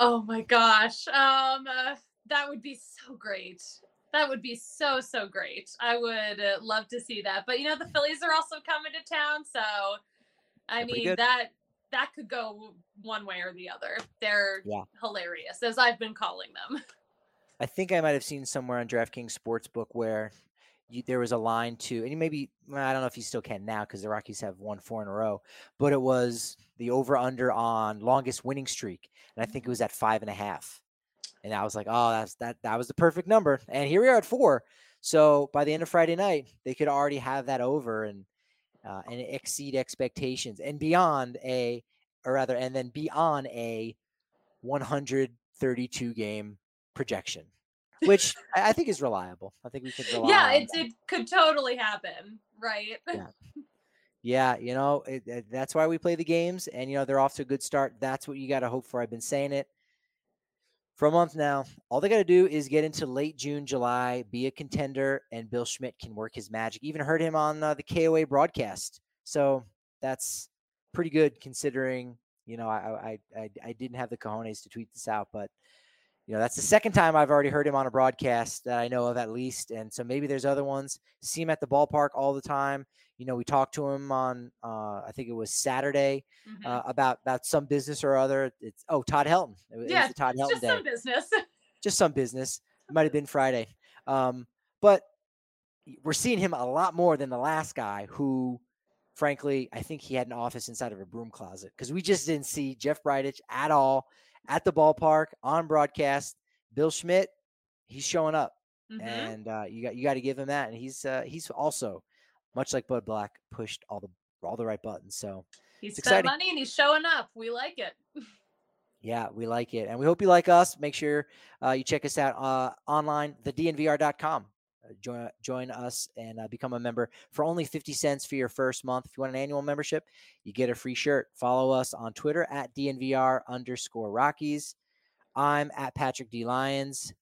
oh my gosh. Um uh, that would be so great. That would be so so great. I would uh, love to see that. But you know the Phillies are also coming to town, so I They're mean that that could go one way or the other. They're Yeah. hilarious as I've been calling them. I think I might have seen somewhere on DraftKings Sportsbook where you, there was a line to, and maybe I don't know if you still can now because the Rockies have won four in a row, but it was the over under on longest winning streak, and I think it was at five and a half. And I was like, oh, that's that that was the perfect number. And here we are at four. So by the end of Friday night, they could already have that over and uh, and exceed expectations and beyond a, or rather, and then beyond a 132 game projection which I think is reliable. I think we could rely. Yeah, it, it could totally happen, right? Yeah, yeah you know it, it, that's why we play the games, and you know they're off to a good start. That's what you got to hope for. I've been saying it for a month now. All they got to do is get into late June, July, be a contender, and Bill Schmidt can work his magic. Even heard him on uh, the KOA broadcast, so that's pretty good considering. You know, I I I, I didn't have the cojones to tweet this out, but you know, that's the second time I've already heard him on a broadcast that I know of at least. And so maybe there's other ones. See him at the ballpark all the time. You know, we talked to him on uh, I think it was Saturday mm-hmm. uh, about about some business or other. It's oh Todd Helton. It, yeah, it was Todd Helton just day. some business. just some business. It might have been Friday. Um, but we're seeing him a lot more than the last guy who frankly, I think he had an office inside of a broom closet because we just didn't see Jeff Bridich at all at the ballpark on broadcast. Bill Schmidt, he's showing up, mm-hmm. and uh, you got you got to give him that. And he's uh, he's also much like Bud Black pushed all the all the right buttons. So he's spent money and he's showing up. We like it. Yeah, we like it. And we hope you like us. Make sure uh, you check us out uh, online, thednvr.com. Uh, join, join us and uh, become a member for only 50 cents for your first month. If you want an annual membership, you get a free shirt. Follow us on Twitter at DNVR underscore Rockies. I'm at Patrick D. Lyons.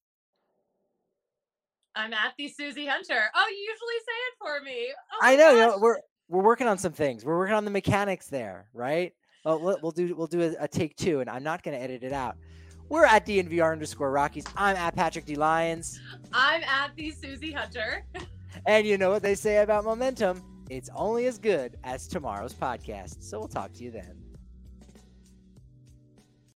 I'm at the Susie Hunter. Oh, you usually say it for me. Oh I know, you know, we're we're working on some things. We're working on the mechanics there, right? Well, we'll do we'll do a, a take two, and I'm not going to edit it out. We're at DNVR underscore Rockies. I'm at Patrick D. Lyons. I'm at the Susie Hunter. and you know what they say about momentum? It's only as good as tomorrow's podcast. So we'll talk to you then.